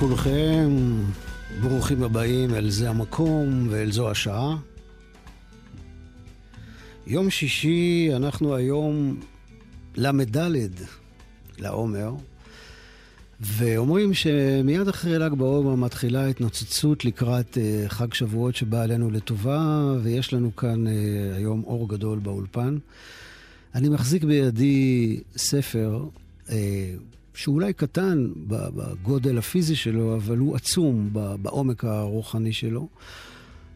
לכולכם, ברוכים הבאים אל זה המקום ואל זו השעה. יום שישי, אנחנו היום ל"ד לעומר, ואומרים שמיד אחרי ל"ג בעומר מתחילה התנוצצות לקראת אה, חג שבועות שבא עלינו לטובה, ויש לנו כאן אה, היום אור גדול באולפן. אני מחזיק בידי ספר אה, שאולי קטן בגודל הפיזי שלו, אבל הוא עצום בעומק הרוחני שלו.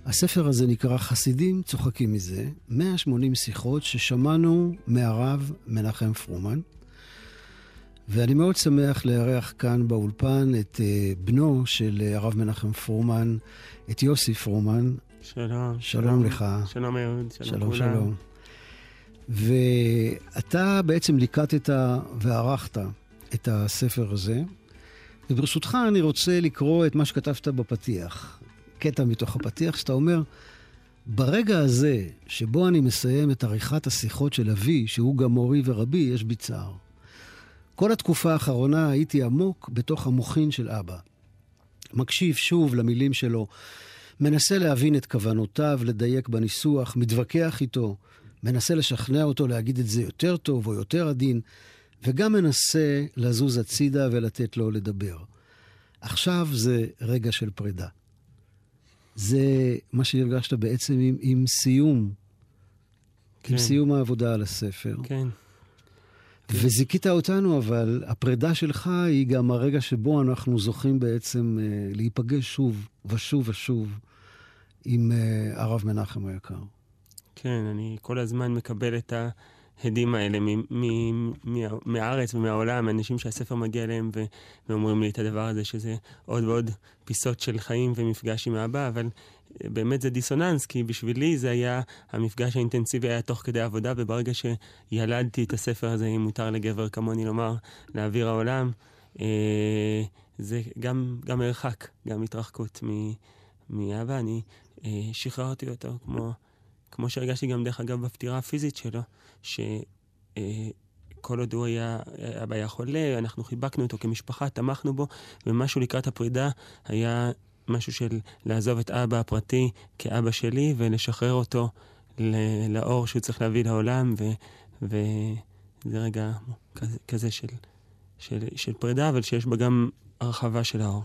הספר הזה נקרא חסידים צוחקים מזה, 180 שיחות ששמענו מהרב מנחם פרומן. ואני מאוד שמח לארח כאן באולפן את uh, בנו של uh, הרב מנחם פרומן, את יוסי פרומן. שלום. שלום, שלום לך. שלום אהוד, שלום, שלום כולם. שלום. ואתה בעצם ליקטת וערכת את הספר הזה, וברשותך אני רוצה לקרוא את מה שכתבת בפתיח, קטע מתוך הפתיח, שאתה אומר, ברגע הזה שבו אני מסיים את עריכת השיחות של אבי, שהוא גם מורי ורבי, יש בי צער. כל התקופה האחרונה הייתי עמוק בתוך המוחין של אבא. מקשיב שוב למילים שלו, מנסה להבין את כוונותיו, לדייק בניסוח, מתווכח איתו, מנסה לשכנע אותו להגיד את זה יותר טוב או יותר עדין, וגם מנסה לזוז הצידה ולתת לו לדבר. עכשיו זה רגע של פרידה. זה מה שהרגשת בעצם עם, עם סיום, כן. עם סיום העבודה על הספר. כן. וזיכית אותנו, אבל הפרידה שלך היא גם הרגע שבו אנחנו זוכים בעצם אה, להיפגש שוב ושוב ושוב עם אה, הרב מנחם היקר. כן, אני כל הזמן מקבל את ההדים האלה מהארץ ומהעולם, אנשים שהספר מגיע אליהם ואומרים לי את הדבר הזה, שזה עוד ועוד פיסות של חיים ומפגש עם האבא, אבל אה, באמת זה דיסוננס, כי בשבילי זה היה, המפגש האינטנסיבי היה תוך כדי עבודה, וברגע שילדתי את הספר הזה, אם מותר לגבר כמוני לומר, לאוויר העולם, אה, זה גם, גם מרחק, גם התרחקות מאבא. אני אה, שחררתי אותו כמו... כמו שהרגשתי גם, דרך אגב, בפטירה הפיזית שלו, שכל עוד הוא היה, אבא היה חולה, אנחנו חיבקנו אותו כמשפחה, תמכנו בו, ומשהו לקראת הפרידה היה משהו של לעזוב את אבא הפרטי כאבא שלי ולשחרר אותו לאור שהוא צריך להביא לעולם, ו- וזה רגע כזה, כזה של, של, של פרידה, אבל שיש בה גם הרחבה של האור.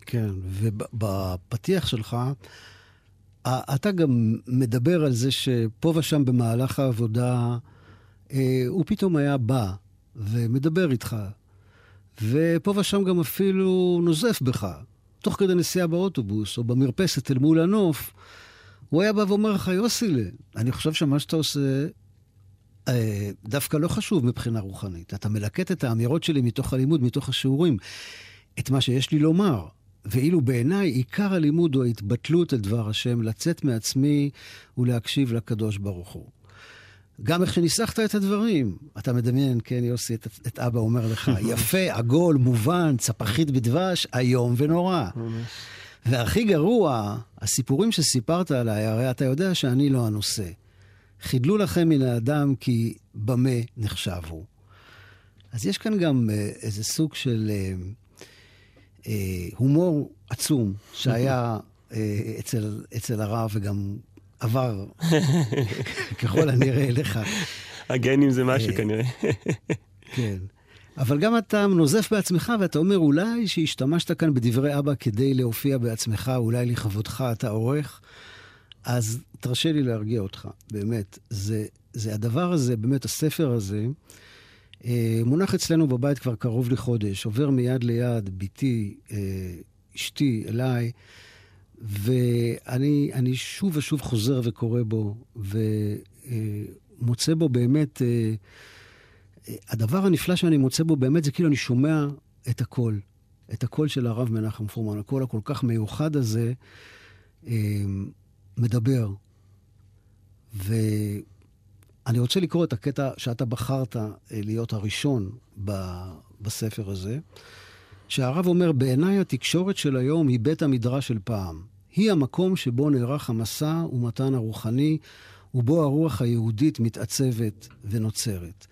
כן, ובפתיח שלך, אתה גם מדבר על זה שפה ושם במהלך העבודה, אה, הוא פתאום היה בא ומדבר איתך, ופה ושם גם אפילו נוזף בך, תוך כדי נסיעה באוטובוס או במרפסת אל מול הנוף. הוא היה בא ואומר לך, יוסילה, אני חושב שמה שאתה עושה אה, דווקא לא חשוב מבחינה רוחנית. אתה מלקט את האמירות שלי מתוך הלימוד, מתוך השיעורים, את מה שיש לי לומר. ואילו בעיניי עיקר הלימוד הוא ההתבטלות אל דבר השם, לצאת מעצמי ולהקשיב לקדוש ברוך הוא. גם איך שניסחת את הדברים, אתה מדמיין, כן, יוסי, את, את אבא אומר לך, יפה, עגול, מובן, צפחית בדבש, איום ונורא. והכי גרוע, הסיפורים שסיפרת עליי, הרי אתה יודע שאני לא הנושא. חידלו לכם מן האדם כי במה נחשב הוא. אז יש כאן גם אה, איזה סוג של... אה, הומור עצום שהיה אה, אצל, אצל הרב וגם עבר ככל הנראה אליך. הגנים זה משהו כנראה. כן. אבל גם אתה נוזף בעצמך ואתה אומר, אולי שהשתמשת כאן בדברי אבא כדי להופיע בעצמך, אולי לכבודך אתה עורך, אז תרשה לי להרגיע אותך, באמת. זה, זה הדבר הזה, באמת, הספר הזה, אה, מונח אצלנו בבית כבר קרוב לחודש, עובר מיד ליד, בתי, אה, אשתי, אליי, ואני אני שוב ושוב חוזר וקורא בו, ומוצא בו באמת, אה, הדבר הנפלא שאני מוצא בו באמת זה כאילו אני שומע את הקול, את הקול של הרב מנחם פורמן, הקול הכל כך מיוחד הזה, מדבר. ואני רוצה לקרוא את הקטע שאתה בחרת להיות הראשון בספר הזה, שהרב אומר, בעיניי התקשורת של היום היא בית המדרש של פעם. היא המקום שבו נערך המשא ומתן הרוחני, ובו הרוח היהודית מתעצבת ונוצרת.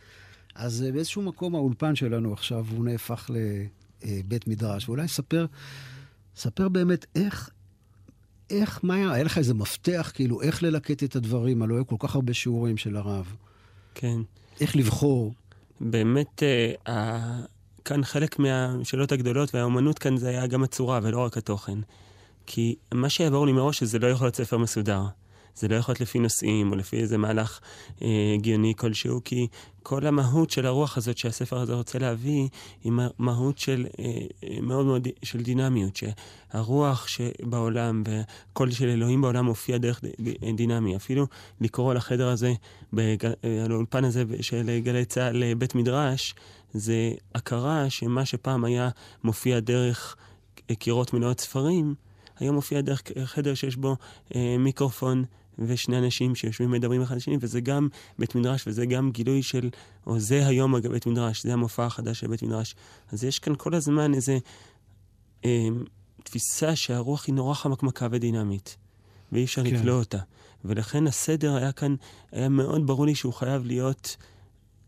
אז אה, באיזשהו מקום האולפן שלנו עכשיו, הוא נהפך לבית מדרש. ואולי ספר, ספר באמת איך, איך, מה היה, היה לך איזה מפתח, כאילו, איך ללקט את הדברים? הלוא היו כל כך הרבה שיעורים של הרב. כן. איך לבחור? באמת, אה, כאן חלק מהשאלות הגדולות, והאומנות כאן זה היה גם הצורה ולא רק התוכן. כי מה שהיה ברור לי מראש שזה לא יכול להיות ספר מסודר. זה לא יכול להיות לפי נושאים או לפי איזה מהלך אה, הגיוני כלשהו, כי כל המהות של הרוח הזאת שהספר הזה רוצה להביא, היא מהות של אה, אה, מאוד מאוד של דינמיות, שהרוח שבעולם והקול של אלוהים בעולם מופיע דרך דינמי. אפילו לקרוא לחדר הזה, אה, על האולפן הזה של גלי צה"ל בית מדרש, זה הכרה שמה שפעם היה מופיע דרך קירות מנועות ספרים, היום מופיע דרך חדר שיש בו אה, מיקרופון ושני אנשים שיושבים ומדברים אחד לשני, וזה גם בית מדרש, וזה גם גילוי של, או זה היום בית מדרש, זה המופע החדש של בית מדרש. אז יש כאן כל הזמן איזו אה, תפיסה שהרוח היא נורא חמקמקה ודינמית, ואי אפשר כן. לקלוא אותה. ולכן הסדר היה כאן, היה מאוד ברור לי שהוא חייב להיות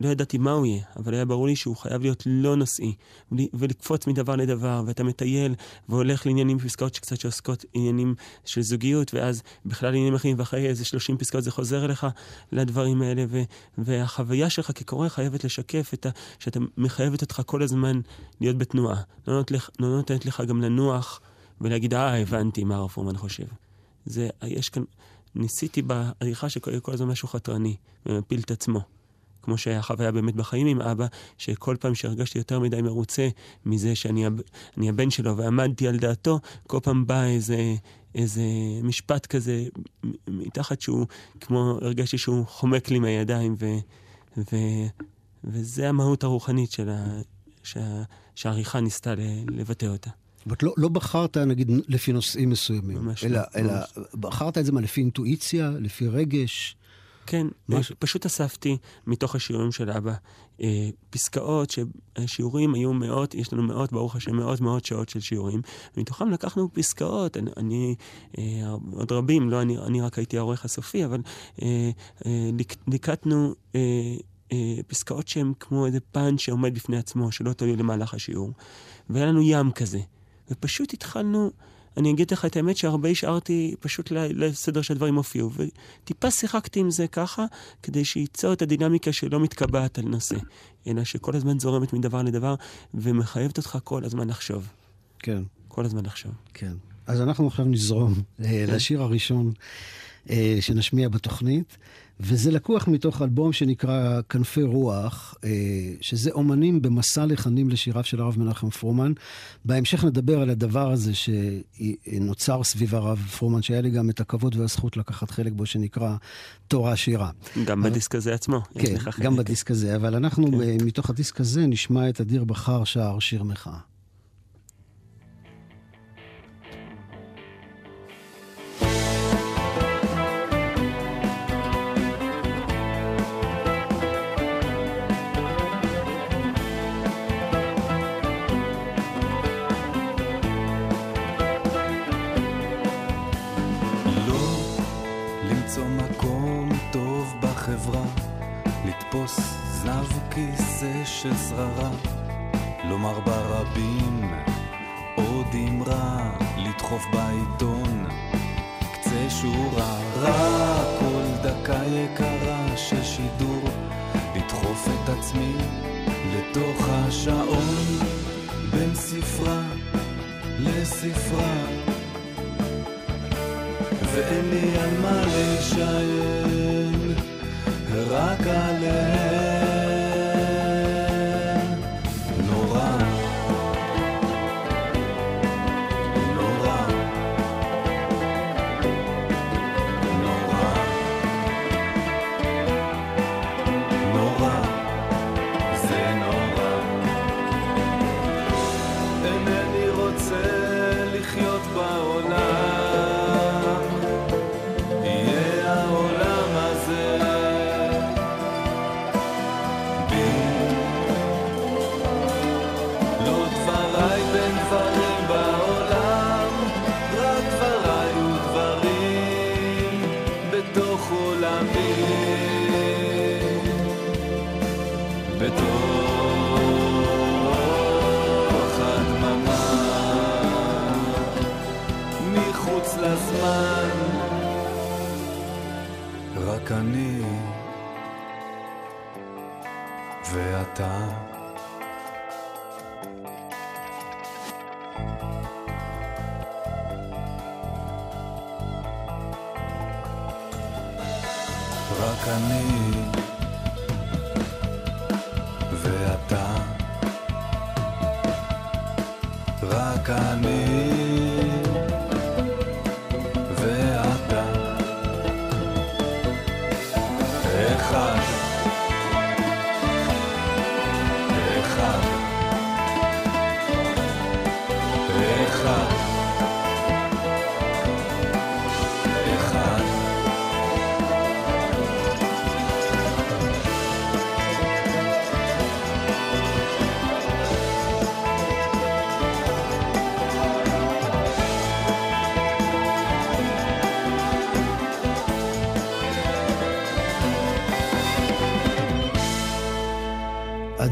לא ידעתי מה הוא יהיה, אבל היה ברור לי שהוא חייב להיות לא נושאי, ולקפוץ מדבר לדבר, ואתה מטייל והולך לעניינים בפסקאות שקצת שעוסקות עניינים של זוגיות, ואז בכלל עניינים אחרים, ואחרי איזה 30 פסקאות זה חוזר אליך לדברים האלה, ו, והחוויה שלך כקורא חייבת לשקף את ה... שאתה מחייבת אותך כל הזמן להיות בתנועה. לא נותנת לך, לא נותנת לך גם לנוח ולהגיד, אה, הבנתי מה הרב פורמן חושב. זה, יש כאן, ניסיתי בעריכה שכל הזמן משהו חתרני, ומפיל את עצמו. כמו שהיה חוויה באמת בחיים עם אבא, שכל פעם שהרגשתי יותר מדי מרוצה מזה שאני הב, הבן שלו ועמדתי על דעתו, כל פעם בא איזה, איזה משפט כזה מתחת שהוא, כמו הרגשתי שהוא חומק לי מהידיים, ו, ו, וזה המהות הרוחנית של ה, שה, שהעריכה ניסתה לבטא אותה. זאת לא, לא בחרת, נגיד, לפי נושאים מסוימים, ממש אלא, לא. אלא ממש. בחרת את זה מה, לפי אינטואיציה, לפי רגש? כן, מה... פשוט אספתי מתוך השיעורים של אבא אה, פסקאות שהשיעורים היו מאות, יש לנו מאות, ברוך השם, מאות מאות שעות של שיעורים, ומתוכם לקחנו פסקאות, אני, אני אה, עוד רבים, לא אני, אני רק הייתי העורך הסופי, אבל אה, אה, ליקטנו אה, אה, פסקאות שהן כמו איזה פאנץ' שעומד בפני עצמו, שלא תלוי למהלך השיעור. והיה לנו ים כזה, ופשוט התחלנו... אני אגיד לך את האמת שהרבה השארתי פשוט לסדר שהדברים הופיעו, וטיפה שיחקתי עם זה ככה, כדי שייצור את הדינמיקה שלא מתקבעת על נושא, אלא שכל הזמן זורמת מדבר לדבר, ומחייבת אותך כל הזמן לחשוב. כן. כל הזמן לחשוב. כן. אז אנחנו עכשיו נזרום אה, כן. לשיר הראשון אה, שנשמיע בתוכנית. וזה לקוח מתוך אלבום שנקרא כנפי רוח, אה, שזה אומנים במסע לחנים לשיריו של הרב מנחם פרומן. בהמשך נדבר על הדבר הזה שנוצר סביב הרב פרומן, שהיה לי גם את הכבוד והזכות לקחת חלק בו, שנקרא תורה שירה. גם בדיסק הזה עצמו. כן, גם בדיסק הזה, אבל אנחנו כן. מתוך הדיסק הזה נשמע את אדיר בחר שער שיר מחאה. של שררה, לומר ברבים עוד אמרה, לדחוף בעיתון קצה שורה, רע כל דקה יקרה של שידור, לדחוף את עצמי לתוך השעון, בין ספרה לספרה, ואין לי על מה להישען, רק עליהם.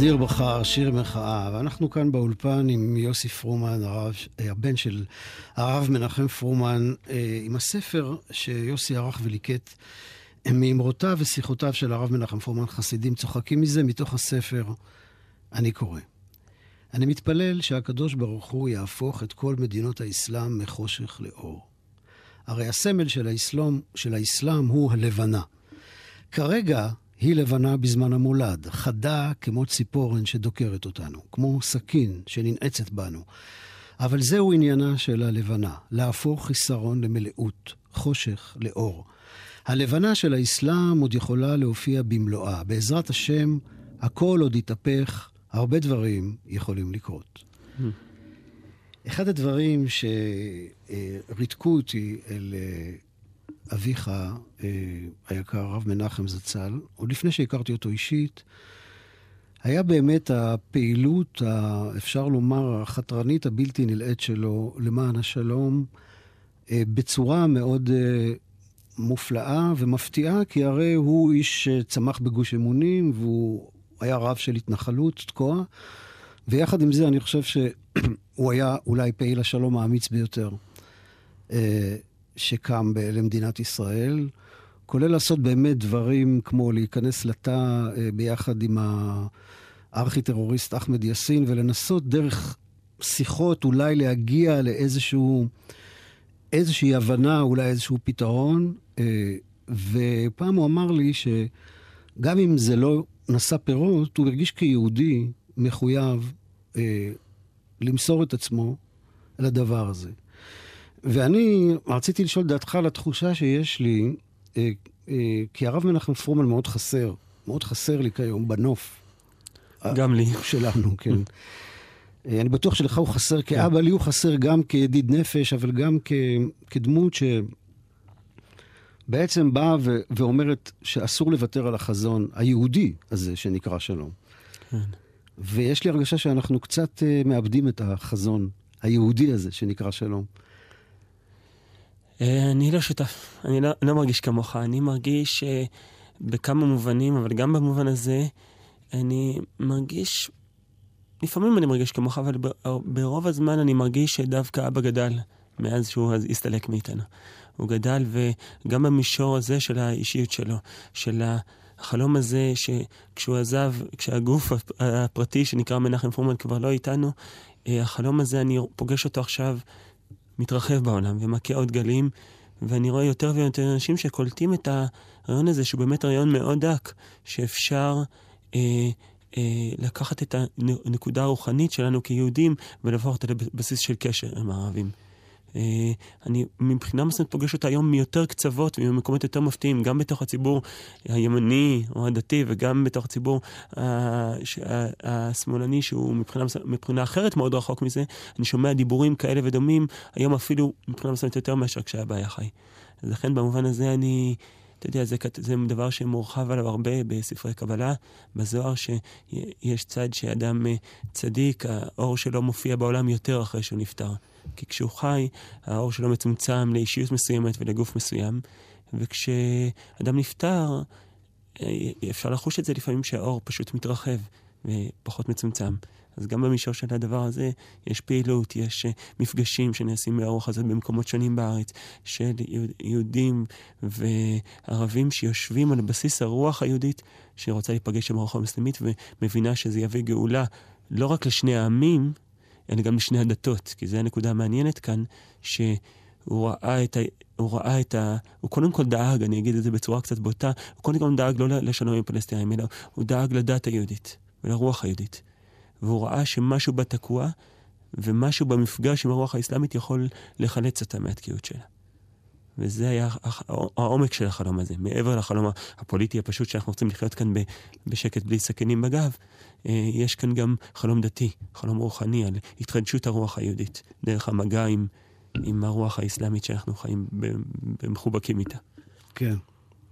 אדיר בחר, שיר מחאה, ואנחנו כאן באולפן עם יוסי פרומן, הרב, אה, הבן של הרב מנחם פרומן, אה, עם הספר שיוסי ערך וליקט מאמרותיו ושיחותיו של הרב מנחם פרומן, חסידים צוחקים מזה, מתוך הספר אני קורא. אני מתפלל שהקדוש ברוך הוא יהפוך את כל מדינות האסלאם מחושך לאור. הרי הסמל של האסלאם, של האסלאם הוא הלבנה. כרגע היא לבנה בזמן המולד, חדה כמו ציפורן שדוקרת אותנו, כמו סכין שננעצת בנו. אבל זהו עניינה של הלבנה, להפוך חיסרון למלאות, חושך לאור. הלבנה של האסלאם עוד יכולה להופיע במלואה. בעזרת השם, הכל עוד יתהפך, הרבה דברים יכולים לקרות. אחד הדברים שריתקו אותי אל אה, אביך אה, היקר, הרב מנחם זצ"ל, עוד לפני שהכרתי אותו אישית, היה באמת הפעילות, אפשר לומר, החתרנית הבלתי נלאית שלו למען השלום, אה, בצורה מאוד אה, מופלאה ומפתיעה, כי הרי הוא איש שצמח בגוש אמונים, והוא היה רב של התנחלות, תקוע, ויחד עם זה אני חושב שהוא היה אולי פעיל השלום האמיץ ביותר. שקם למדינת ישראל, כולל לעשות באמת דברים כמו להיכנס לתא אה, ביחד עם הארכי-טרוריסט אחמד יאסין, ולנסות דרך שיחות אולי להגיע לאיזשהו, איזושהי הבנה, אולי איזשהו פתרון. אה, ופעם הוא אמר לי שגם אם זה לא נשא פירות, הוא הרגיש כיהודי מחויב אה, למסור את עצמו לדבר הזה. ואני רציתי לשאול דעתך על התחושה שיש לי, אה, אה, כי הרב מנחם פרומן מאוד חסר, מאוד חסר לי כיום בנוף. גם לי. שלנו, כן. אה, אני בטוח שלך הוא חסר כאבא, לי הוא חסר גם כידיד נפש, אבל גם כ, כדמות שבעצם באה ו, ואומרת שאסור לוותר על החזון היהודי הזה שנקרא שלום. כן. ויש לי הרגשה שאנחנו קצת אה, מאבדים את החזון היהודי הזה שנקרא שלום. אה, אני לא שותף, אני לא, לא מרגיש כמוך, אני מרגיש אה, בכמה מובנים, אבל גם במובן הזה, אני מרגיש, לפעמים אני מרגיש כמוך, אבל ב- ברוב הזמן אני מרגיש שדווקא אבא גדל מאז שהוא הסתלק מאיתנו. הוא גדל, וגם במישור הזה של האישיות שלו, של החלום הזה שכשהוא עזב, כשהגוף הפ- הפרטי שנקרא מנחם פרומן כבר לא איתנו, אה, החלום הזה, אני פוגש אותו עכשיו מתרחב בעולם ומכה עוד גלים, ואני רואה יותר ויותר אנשים שקולטים את הרעיון הזה, שהוא באמת רעיון מאוד דק, שאפשר אה, אה, לקחת את הנקודה הרוחנית שלנו כיהודים ולהפוך אותה לבסיס של קשר עם הערבים. אה, אני מבחינה מסוימת פוגש אותה היום מיותר קצוות וממקומות יותר מפתיעים, גם בתוך הציבור הימני או הדתי וגם בתוך הציבור אה, ש- ה- השמאלני שהוא מבחינה, מבחינה אחרת מאוד רחוק מזה. אני שומע דיבורים כאלה ודומים, היום אפילו מבחינה מסוימת יותר מאשר כשהיה בעיה חי. לכן במובן הזה אני אתה יודע, זה, זה דבר שמורחב עליו הרבה בספרי קבלה, בזוהר, שיש צד שאדם אה, צדיק, האור שלו מופיע בעולם יותר אחרי שהוא נפטר. כי כשהוא חי, האור שלו מצומצם לאישיות מסוימת ולגוף מסוים, וכשאדם נפטר, אה, אפשר לחוש את זה לפעמים שהאור פשוט מתרחב ופחות מצומצם. אז גם במישור של הדבר הזה יש פעילות, יש אה, מפגשים שנעשים בארוך הזה במקומות שונים בארץ, של יהוד- יהודים וערבים שיושבים על בסיס הרוח היהודית שרוצה להיפגש עם הרוח המוסלמית ומבינה שזה יביא גאולה לא רק לשני העמים, אלא גם לשני הדתות, כי זו הנקודה המעניינת כאן, שהוא ראה את ה... הוא ראה את ה... הוא קודם כל דאג, אני אגיד את זה בצורה קצת בוטה, הוא קודם כל דאג לא לשלום עם פלסטינים, אלא הוא דאג לדת היהודית ולרוח היהודית. והוא ראה שמשהו בה תקוע, ומשהו במפגש עם הרוח האסלאמית יכול לחלץ אותה מהתקיעות שלה. וזה היה העומק של החלום הזה, מעבר לחלום הפוליטי הפשוט שאנחנו רוצים לחיות כאן בשקט בלי סכינים בגב, יש כאן גם חלום דתי, חלום רוחני על התחדשות הרוח היהודית, דרך המגע עם, עם הרוח האסלאמית שאנחנו חיים במחובקים איתה. כן,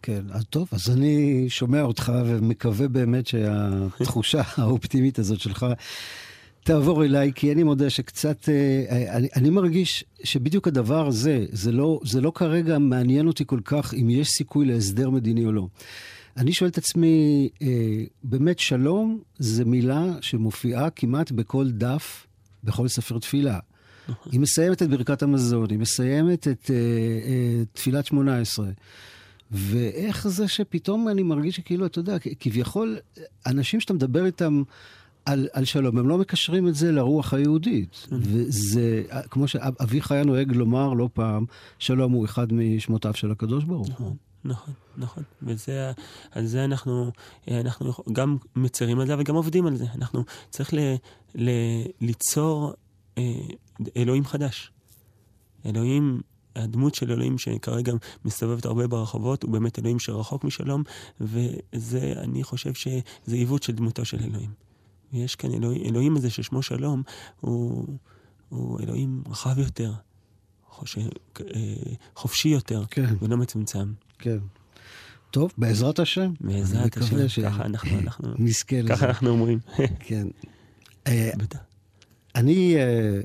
כן. אז טוב, אז אני שומע אותך ומקווה באמת שהתחושה האופטימית הזאת שלך תעבור אליי, כי אני מודה שקצת, אה, אני, אני מרגיש שבדיוק הדבר הזה, זה לא, זה לא כרגע מעניין אותי כל כך אם יש סיכוי להסדר מדיני או לא. אני שואל את עצמי, אה, באמת שלום זה מילה שמופיעה כמעט בכל דף, בכל ספר תפילה. היא מסיימת את ברכת המזון, היא מסיימת את אה, אה, תפילת שמונה עשרה. ואיך זה שפתאום אני מרגיש שכאילו, אתה יודע, כביכול, אנשים שאתה מדבר איתם על, על שלום, הם לא מקשרים את זה לרוח היהודית. וזה, כמו שאביך היה נוהג לומר לא פעם, שלום הוא אחד משמותיו של הקדוש ברוך הוא. נכון, נכון. וזה, על זה אנחנו, אה, אנחנו גם מצרים על זה, אבל גם עובדים על זה. אנחנו צריך ל, ל, ליצור אה, אלוהים חדש. אלוהים, הדמות של אלוהים שכרגע מסתובבת הרבה ברחובות, הוא באמת אלוהים שרחוק משלום, וזה, אני חושב שזה עיוות של דמותו של אלוהים. ויש כאן אלוהים, אלוהים הזה ששמו שלום, הוא, הוא אלוהים רחב יותר, אה, חופשי יותר, כן. ולא מצומצם. כן. טוב, בעזרת השם. בעזרת השם, ככה אנחנו, אנחנו, נזכה ככה לזה. אנחנו אומרים. כן. אה. אני אה,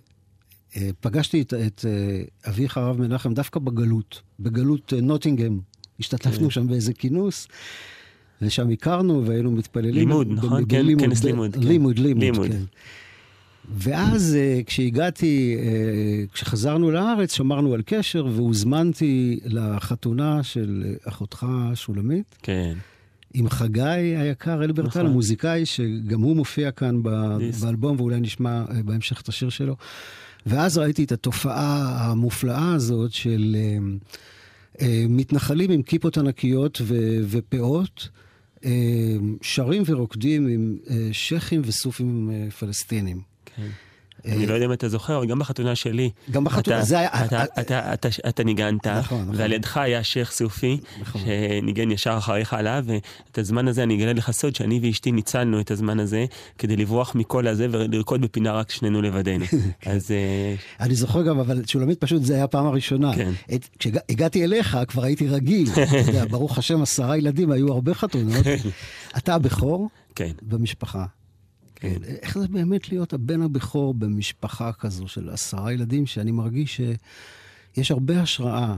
אה, פגשתי את, את אביך הרב מנחם דווקא בגלות, בגלות נוטינגהם. השתתפנו כן. שם באיזה כינוס, ושם הכרנו והיינו מתפללים. לימוד, נכון? כן, כנס כן. לימוד, לימוד, לימוד. כן. ואז אה, כשהגעתי, אה, כשחזרנו לארץ, שמרנו על קשר והוזמנתי לחתונה של אה, אחותך שולמית. כן. עם חגי היקר אלברטל, נכון. המוזיקאי, שגם הוא מופיע כאן ב- דיסק. באלבום, ואולי נשמע בהמשך את השיר שלו. ואז ראיתי את התופעה המופלאה הזאת של אה, אה, מתנחלים עם כיפות ענקיות ו- ופאות, אה, שרים ורוקדים עם אה, שייחים וסופים אה, פלסטינים. כן. אני לא יודע אם אתה זוכר, אבל גם בחתונה שלי. גם בחתונה, זה היה- אתה- אתה ניגנת, נכון, נכון. ועל ידך היה שייח' סופי, נכון. שניגן ישר אחריך עליו, ואת הזמן הזה אני אגלה לך סוד שאני ואשתי ניצלנו את הזמן הזה כדי לברוח מכל הזה ולרקוד בפינה רק שנינו לבדנו. אז אה, אני זוכר גם, אבל שולמית פשוט, זה היה הפעם הראשונה. כן. כשהגעתי אליך, כבר הייתי רגיל. ברוך השם, עשרה ילדים, היו הרבה חתונות. אתה הבכור כן. במשפחה. כן. איך זה באמת להיות הבן הבכור במשפחה כזו של עשרה ילדים, שאני מרגיש שיש הרבה השראה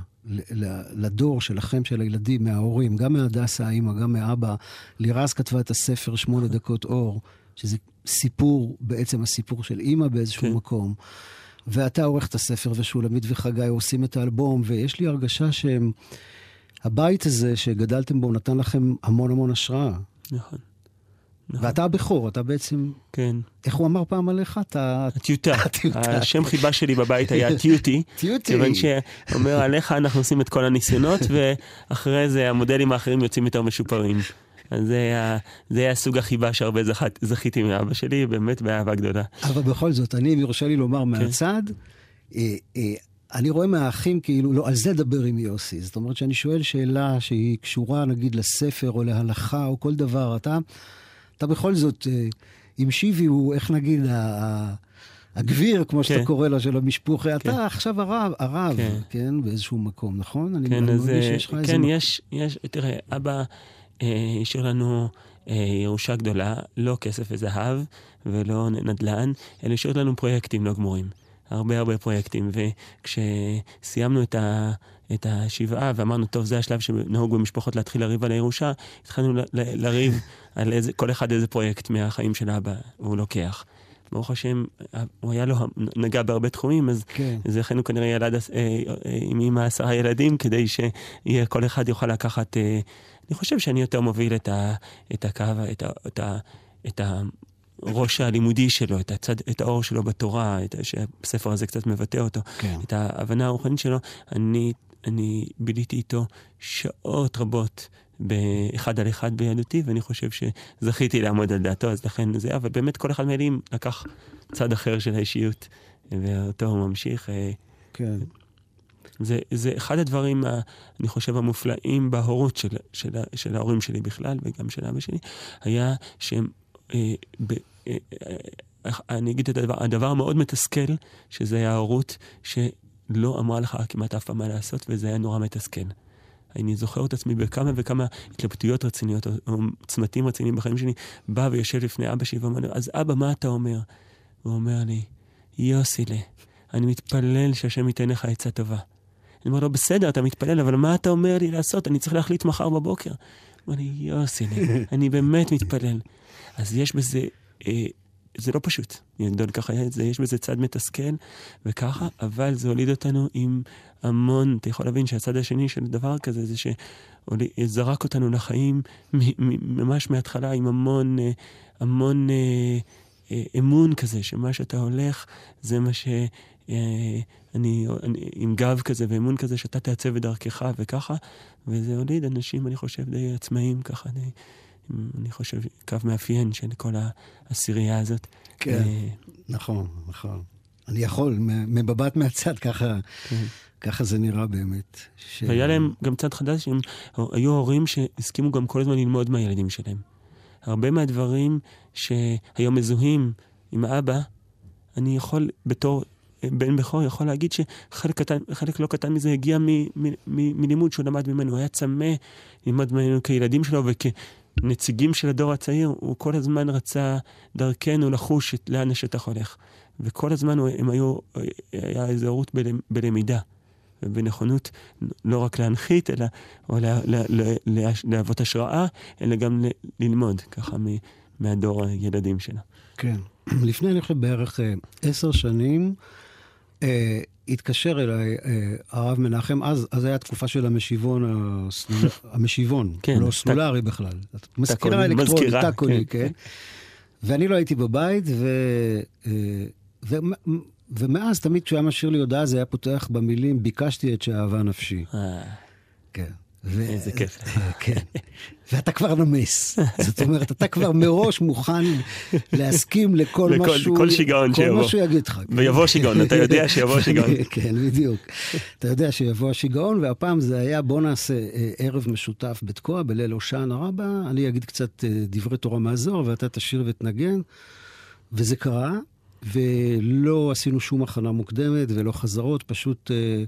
לדור שלכם, של הילדים, מההורים, גם מהדסה האימא, גם מאבא. לירז כתבה את הספר שמונה דקות אור, שזה סיפור, בעצם הסיפור של אימא באיזשהו כן. מקום. ואתה עורך את הספר, ושולמית וחגי עושים את האלבום, ויש לי הרגשה שהם... הבית הזה שגדלתם בו נתן לכם המון המון השראה. נכון. נכון. ואתה הבכור, אתה בעצם... כן. איך הוא אמר פעם עליך? אתה... הטיוטה. הטיוטה. השם חיבה שלי בבית היה טיוטי. טיוטי. כיוון שאומר עליך אנחנו עושים את כל הניסיונות, ואחרי זה המודלים האחרים יוצאים יותר משופרים. אז זה היה, זה היה סוג החיבה שהרבה זכת, זכיתי מאבא שלי, באמת באהבה גדולה. אבל בכל זאת, אני, אם יורשה לי לומר מהצד, אה, אה, אני רואה מהאחים כאילו, לא, על זה דבר עם יוסי. זאת אומרת שאני שואל שאלה שהיא קשורה נגיד לספר או להלכה או כל דבר, אתה, אתה בכל זאת, אה, עם שיבי הוא, איך נגיד, הגביר, כמו שאתה כן. קורא לה, של המשפוחה. כן. אתה עכשיו הרב, הרב, כן. כן, באיזשהו מקום, נכון? אני כן, אז... מרגיש אה, שיש לך איזה כן. יש, יש, תראה, אבא אה, השאיר לנו אה, ירושה גדולה, לא כסף וזהב ולא נדל"ן, אלא השאיר לנו פרויקטים לא גמורים. הרבה הרבה פרויקטים, וכשסיימנו את, ה, את השבעה ואמרנו, טוב, זה השלב שנהוג במשפחות להתחיל לריב על הירושה, התחלנו לריב על איזה, כל אחד איזה פרויקט מהחיים של אבא הוא לוקח. ברוך השם, הוא היה לו, נגע בהרבה תחומים, אז כן. לכן הוא כנראה ילד אה, אה, עם אמא עשרה ילדים, כדי שיהיה, כל אחד יוכל לקחת... אה, אני חושב שאני יותר מוביל את, ה, את הקו, את, ה, את, ה, את הראש הלימודי שלו, את, הצד, את האור שלו בתורה, את, שהספר הזה קצת מבטא אותו, כן. את ההבנה הרוחנית שלו. אני, אני ביליתי איתו שעות רבות. באחד על אחד בילדותי, ואני חושב שזכיתי לעמוד על דעתו, אז לכן זה, אבל באמת כל אחד מהילדים לקח צד אחר של האישיות, ואותו הוא ממשיך. אה, כן. זה, זה אחד הדברים, ה- אני חושב, המופלאים בהורות של, של, של ההורים שלי בכלל, וגם של אבא שלי, היה שהם, אה, ב, אה, אה, אני אגיד את הדבר, הדבר המאוד מתסכל, שזה היה ההורות שלא אמרה לך כמעט אף פעם מה לעשות, וזה היה נורא מתסכל. אני זוכר את עצמי בכמה וכמה התלבטויות רציניות, או צמתים רציניים בחיים שלי, בא ויושב לפני אבא שלי ואומר לו, אז אבא, מה אתה אומר? הוא אומר לי, יוסילה, אני מתפלל שהשם ייתן לך עצה טובה. אני אומר לו, בסדר, אתה מתפלל, אבל מה אתה אומר לי לעשות? אני צריך להחליט מחר בבוקר. הוא אומר לי, יוסילה, אני באמת מתפלל. אז יש בזה, אה, זה לא פשוט, לגדול ככה, זה, יש בזה צד מתסכל וככה, אבל זה הוליד אותנו עם המון, אתה יכול להבין שהצד השני של דבר כזה זה שזרק אותנו לחיים ממש מההתחלה עם המון, אה, המון אה, אה, אמון כזה, שמה שאתה הולך זה מה ש... אני, אני עם גב כזה ואמון כזה שאתה תעצב את דרכך וככה, וזה הוליד אנשים, אני חושב, די עצמאיים ככה, די, אני חושב, קו מאפיין של כל העשירייה הזאת. כן. אה, נכון, נכון. אני יכול, מ- מבט מהצד, ככה, ככה זה נראה באמת. ש... והיה להם גם צד חדש, הם היו הורים שהסכימו גם כל הזמן ללמוד מהילדים שלהם. הרבה מהדברים שהיום מזוהים עם האבא, אני יכול בתור אה, בן בכור, יכול להגיד שחלק קטן, לא קטן מזה הגיע מלימוד שהוא למד ממנו. הוא היה צמא ללמוד ממנו כילדים שלו וכנציגים של הדור הצעיר, הוא כל הזמן רצה דרכנו לחוש את לאן השטח הולך. וכל הזמן הוא- הם היו, היה איזו הורות בלמ- בלמידה. ובנכונות לא רק להנחית, אלא, או לה, לה, לה, לה, להוות השראה, אלא גם ל, ללמוד, ככה מ, מהדור הילדים שלה. כן. לפני, אני חושב, בערך אה, עשר שנים, אה, התקשר אליי אה, הרב מנחם, אז, אז הייתה תקופה של המשיבון, הסלול, המשיבון, כן, לא סלולרי בכלל. מזכירה אלקטרונית, טקוני, כן. כן. ואני לא הייתי בבית, ו, אה, ו, ומאז תמיד כשהוא היה משאיר לי הודעה, זה היה פותח במילים, ביקשתי את שאהבה נפשי. אה, כן. ו... איזה כיף. כן. ואתה כבר נמס. זאת אומרת, אתה כבר מראש מוכן להסכים לכל לכל- מה שהוא... כל שיגעון כל שיבוא. מה שהוא יגיד לך. כן. ויבוא שיגעון, אתה יודע שיבוא שיגעון. כן, בדיוק. אתה יודע שיבוא השיגעון, והפעם זה היה, בוא נעשה אה, ערב משותף בתקוע, בליל הושענא רבה, אני אגיד קצת אה, דברי תורה מהזוהר, ואתה תשיר ותנגן. וזה קרה, ולא עשינו שום הכנה מוקדמת ולא חזרות, פשוט אה,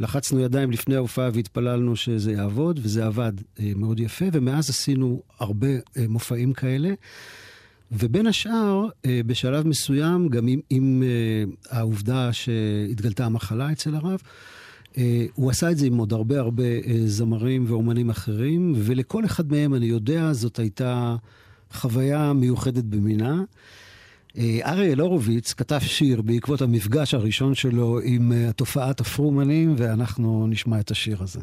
לחצנו ידיים לפני ההופעה והתפללנו שזה יעבוד, וזה עבד אה, מאוד יפה, ומאז עשינו הרבה אה, מופעים כאלה. ובין השאר, אה, בשלב מסוים, גם עם, עם העובדה שהתגלתה המחלה אצל הרב, הוא עשה את זה עם עוד הרבה הרבה זמרים ואומנים אחרים, ולכל אחד מהם, אני יודע, זאת הייתה חוויה מיוחדת במינה. אה, אריאל הורוביץ כתב שיר בעקבות המפגש הראשון שלו עם אה, תופעת הפרומנים, ואנחנו נשמע את השיר הזה.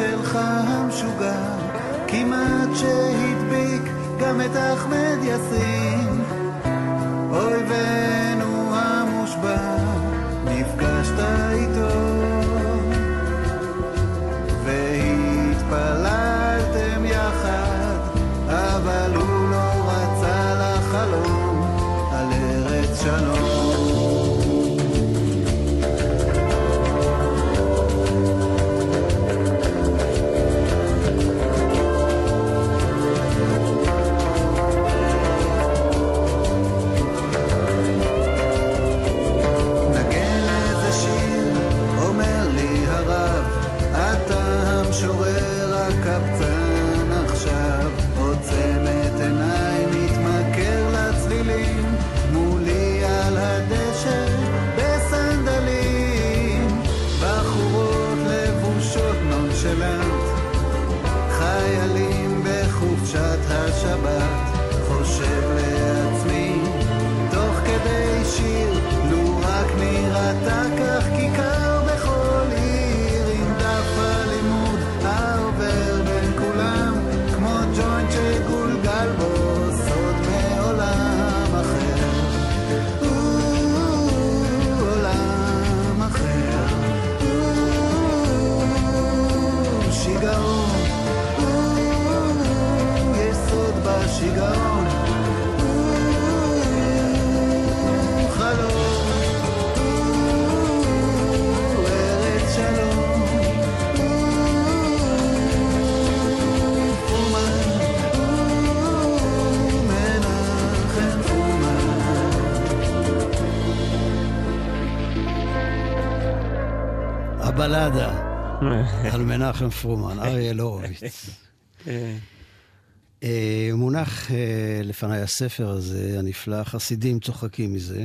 שלך המשוגע. כמעט שהדביק גם את אחמד יאסין הבלדה על מנחם פרומן, אריאל הורוביץ. אה, אה, מונח אה, לפניי הספר הזה, הנפלא, חסידים צוחקים מזה,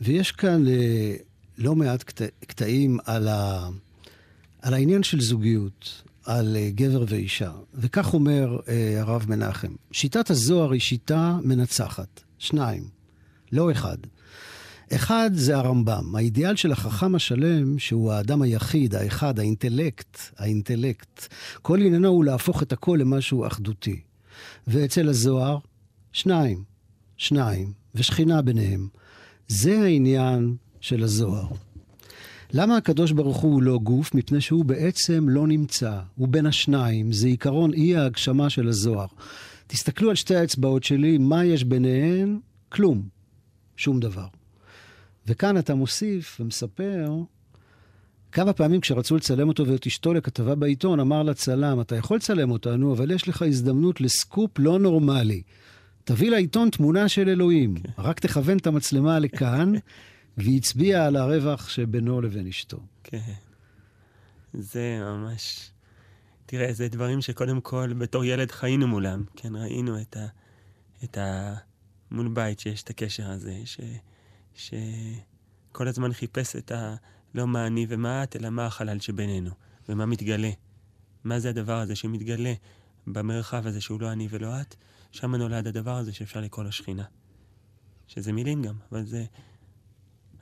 ויש כאן אה, לא מעט קטע, קטעים על, ה, על העניין של זוגיות, על גבר ואישה. וכך אומר הרב מנחם, שיטת הזוהר היא שיטה מנצחת. שניים, לא אחד. אחד זה הרמב"ם, האידיאל של החכם השלם, שהוא האדם היחיד, האחד, האינטלקט, האינטלקט. כל עניינו הוא להפוך את הכל למשהו אחדותי. ואצל הזוהר, שניים, שניים, ושכינה ביניהם. זה העניין של הזוהר. למה הקדוש ברוך הוא לא גוף? מפני שהוא בעצם לא נמצא. הוא בין השניים, זה עיקרון אי ההגשמה של הזוהר. תסתכלו על שתי האצבעות שלי, מה יש ביניהן? כלום. שום דבר. וכאן אתה מוסיף ומספר כמה פעמים כשרצו לצלם אותו ואת אשתו לכתבה בעיתון, אמר לצלם, אתה יכול לצלם אותנו, אבל יש לך הזדמנות לסקופ לא נורמלי. תביא לעיתון תמונה של אלוהים, רק תכוון את המצלמה לכאן, והצביע על הרווח שבינו לבין אשתו. כן. זה ממש... תראה, זה דברים שקודם כל, בתור ילד חיינו מולם. כן, ראינו את ה... את ה... מול בית שיש את הקשר הזה, ש... שכל הזמן חיפש את ה... לא מה אני ומה את, אלא מה החלל שבינינו, ומה מתגלה. מה זה הדבר הזה שמתגלה במרחב הזה שהוא לא אני ולא את, שם נולד הדבר הזה שאפשר לקרוא לו שכינה. שזה מילים גם, אבל זה...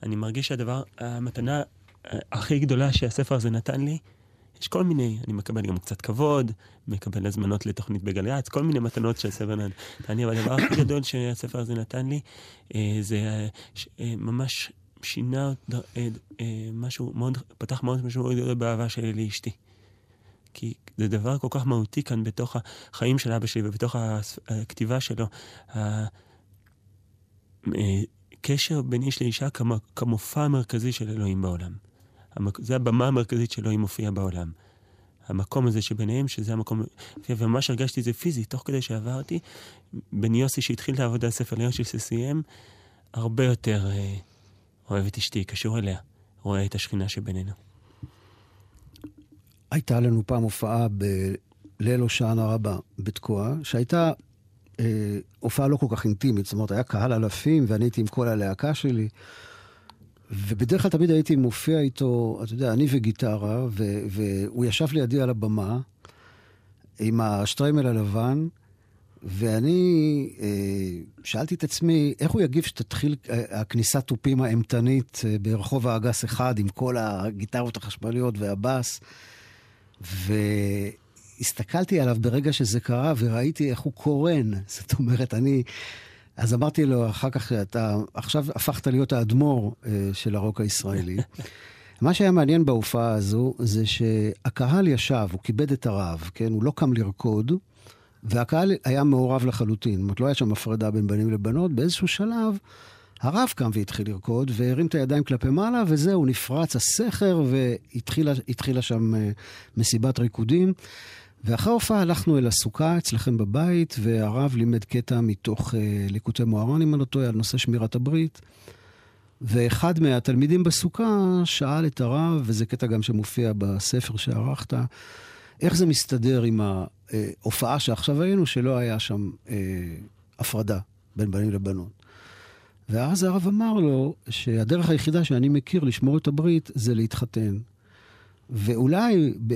אני מרגיש שהדבר, המתנה אה, הכי גדולה שהספר הזה נתן לי, יש כל מיני, אני מקבל גם קצת כבוד, מקבל הזמנות לתוכנית בגלגלצ, כל מיני מתנות שהספר נתן לי, אבל הדבר הכי גדול שהספר הזה נתן לי, אה, זה אה, אה, ממש שינה משהו מאוד, פתח מאוד משהו מאוד גדול באהבה שלי לאשתי. כי זה דבר כל כך מהותי כאן בתוך החיים של אבא שלי ובתוך הכתיבה שלו. ה- אה, קשר בין איש לאישה כמו, כמופע המרכזי של אלוהים בעולם. המק... זה הבמה המרכזית שאלוהים מופיע בעולם. המקום הזה שביניהם, שזה המקום... וממש הרגשתי את זה פיזית, תוך כדי שעברתי, בין יוסי שהתחיל את העבודה ספר ליוסי שסיים, הרבה יותר אה, אוהב את אשתי, קשור אליה, רואה את השכינה שבינינו. הייתה לנו פעם הופעה בליל הושענא רבה בתקוע, שהייתה אה, הופעה לא כל כך אינטימית, זאת אומרת, היה קהל אלפים ואני הייתי עם כל הלהקה שלי. ובדרך כלל תמיד הייתי מופיע איתו, אתה יודע, אני וגיטרה, ו- והוא ישב לידי על הבמה עם השטריימל הלבן, ואני אה, שאלתי את עצמי, איך הוא יגיב שתתחיל אה, הכניסת תופים האימתנית אה, ברחוב האגס אחד, עם כל הגיטרות החשמליות והבאס, והסתכלתי עליו ברגע שזה קרה, וראיתי איך הוא קורן. זאת אומרת, אני... אז אמרתי לו אחר כך, אתה עכשיו הפכת להיות האדמו"ר אה, של הרוק הישראלי. מה שהיה מעניין בהופעה הזו, זה שהקהל ישב, הוא כיבד את הרב, כן? הוא לא קם לרקוד, והקהל היה מעורב לחלוטין. זאת אומרת, לא היה שם הפרדה בין בנים לבנות. באיזשהו שלב, הרב קם והתחיל לרקוד, והרים את הידיים כלפי מעלה, וזהו, נפרץ הסכר, והתחילה שם אה, מסיבת ריקודים. ואחרי ההופעה הלכנו אל הסוכה אצלכם בבית, והרב לימד קטע מתוך אה, ליקוטי מוהר"ן, אם אני לא טועה, על נושא שמירת הברית. ואחד מהתלמידים בסוכה שאל את הרב, וזה קטע גם שמופיע בספר שערכת, איך זה מסתדר עם ההופעה שעכשיו היינו, שלא היה שם אה, הפרדה בין בנים לבנות. ואז הרב אמר לו שהדרך היחידה שאני מכיר לשמור את הברית זה להתחתן. ואולי, ב,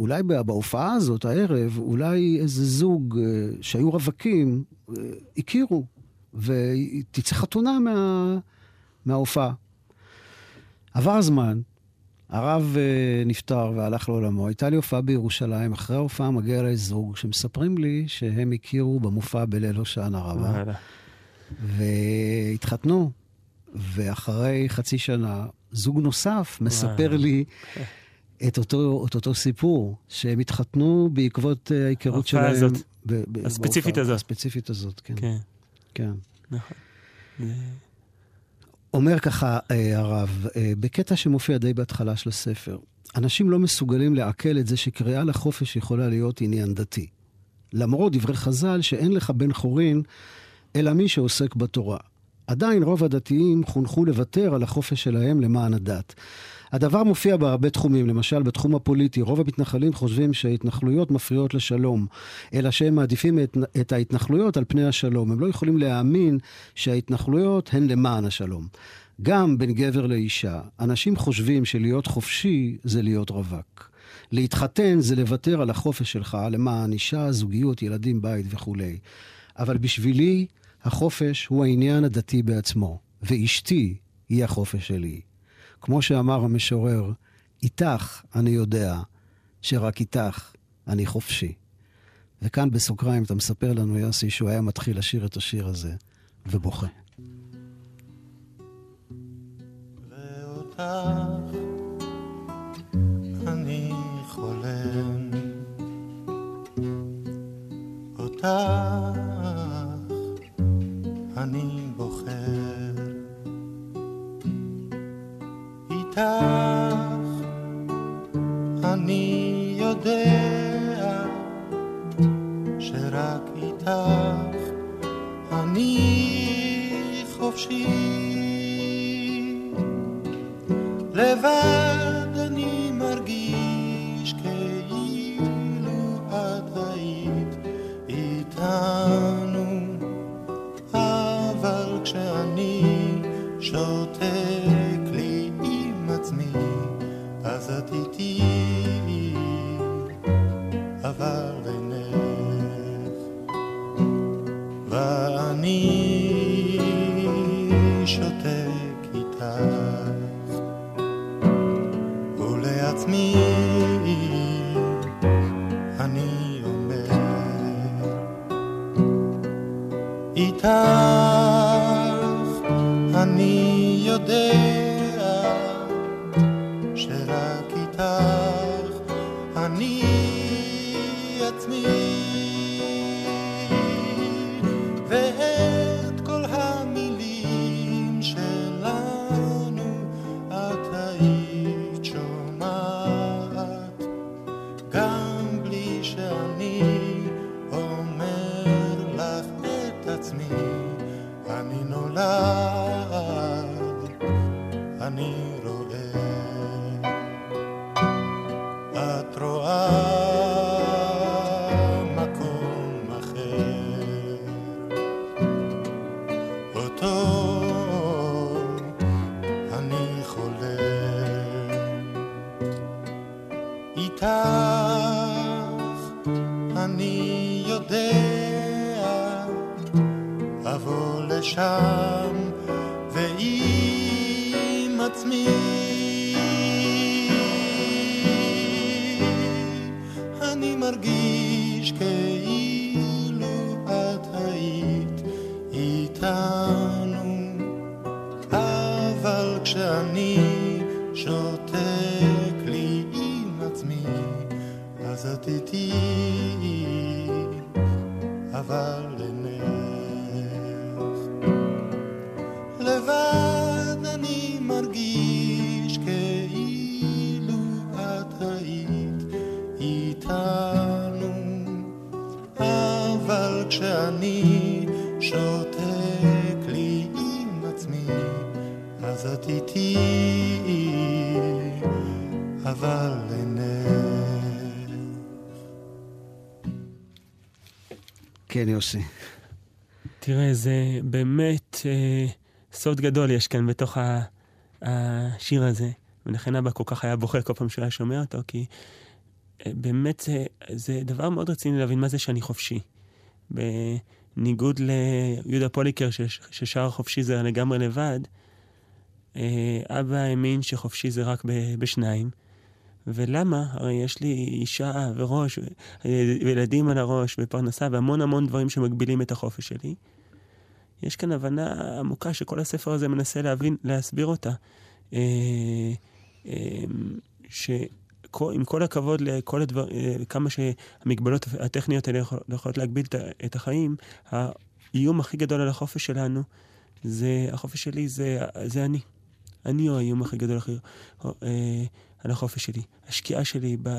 אולי בהופעה הזאת, הערב, אולי איזה זוג אה, שהיו רווקים, אה, הכירו, ותצא חתונה מה, מההופעה. עבר הזמן, הרב uh, נפטר והלך לעולמו. הייתה לי הופעה בירושלים, אחרי ההופעה מגיע אליי זוג שמספרים לי שהם הכירו במופע בליל הושענא רבה, וואלה. והתחתנו. ואחרי חצי שנה, זוג נוסף מספר. לי את אותו, את אותו סיפור, שהם התחתנו בעקבות אה, ההיכרות שלהם. ההופעה הזאת. ב- ב- הספציפית הזאת. הספציפית הזאת, כן. כן, כן. נכון. אומר ככה אה, הרב, אה, בקטע שמופיע די בהתחלה של הספר, אנשים לא מסוגלים לעכל את זה שקריאה לחופש יכולה להיות עניין דתי. למרות דברי חז"ל שאין לך בן חורין, אלא מי שעוסק בתורה. עדיין רוב הדתיים חונכו לוותר על החופש שלהם למען הדת. הדבר מופיע בהרבה תחומים, למשל בתחום הפוליטי, רוב המתנחלים חושבים שההתנחלויות מפריעות לשלום, אלא שהם מעדיפים את, את ההתנחלויות על פני השלום. הם לא יכולים להאמין שההתנחלויות הן למען השלום. גם בין גבר לאישה, אנשים חושבים שלהיות חופשי זה להיות רווק. להתחתן זה לוותר על החופש שלך למען אישה, זוגיות, ילדים, בית וכולי. אבל בשבילי, החופש הוא העניין הדתי בעצמו, ואשתי היא החופש שלי. כמו שאמר המשורר, איתך אני יודע שרק איתך אני חופשי. וכאן בסוגריים אתה מספר לנו, יוסי, שהוא היה מתחיל לשיר את השיר הזה, ובוכה. אני חולם, אותך אני איתך אני יודע שרק איתך אני חופשי. לבד אני מרגיש כאילו את היית איתנו, אבל כשאני עצמי, אז את איתי, אבל אינך. ואני שותק איתך, ולעצמי אני אומר, איתך מרגיש כאילו את היית איתנו. אבל כשאני שותק לי עם עצמי אז את איתי. אבל איתי אבל אינך כן, יוסי. תראה, זה באמת אה, סוד גדול יש כאן בתוך ה, השיר הזה. ולכן אבא כל כך היה בוכה כל פעם שהוא היה שומע אותו, כי אה, באמת זה, זה דבר מאוד רציני להבין מה זה שאני חופשי. בניגוד ליהודה פוליקר ש- ששר חופשי זה לגמרי לבד, אבא האמין שחופשי זה רק בשניים. ולמה? הרי יש לי אישה וראש, וילדים על הראש, ופרנסה, והמון המון דברים שמגבילים את החופש שלי. יש כאן הבנה עמוקה שכל הספר הזה מנסה להבין, להסביר אותה. אה, אה, שעם כל הכבוד לכל הדבר, אה, כמה שהמגבלות הטכניות האלה יכול- יכולות להגביל את החיים, האיום הכי גדול על החופש שלנו, זה, החופש שלי זה, זה אני. אני הוא האיום הכי גדול הכי, אה, על החופש שלי. השקיעה שלי ב,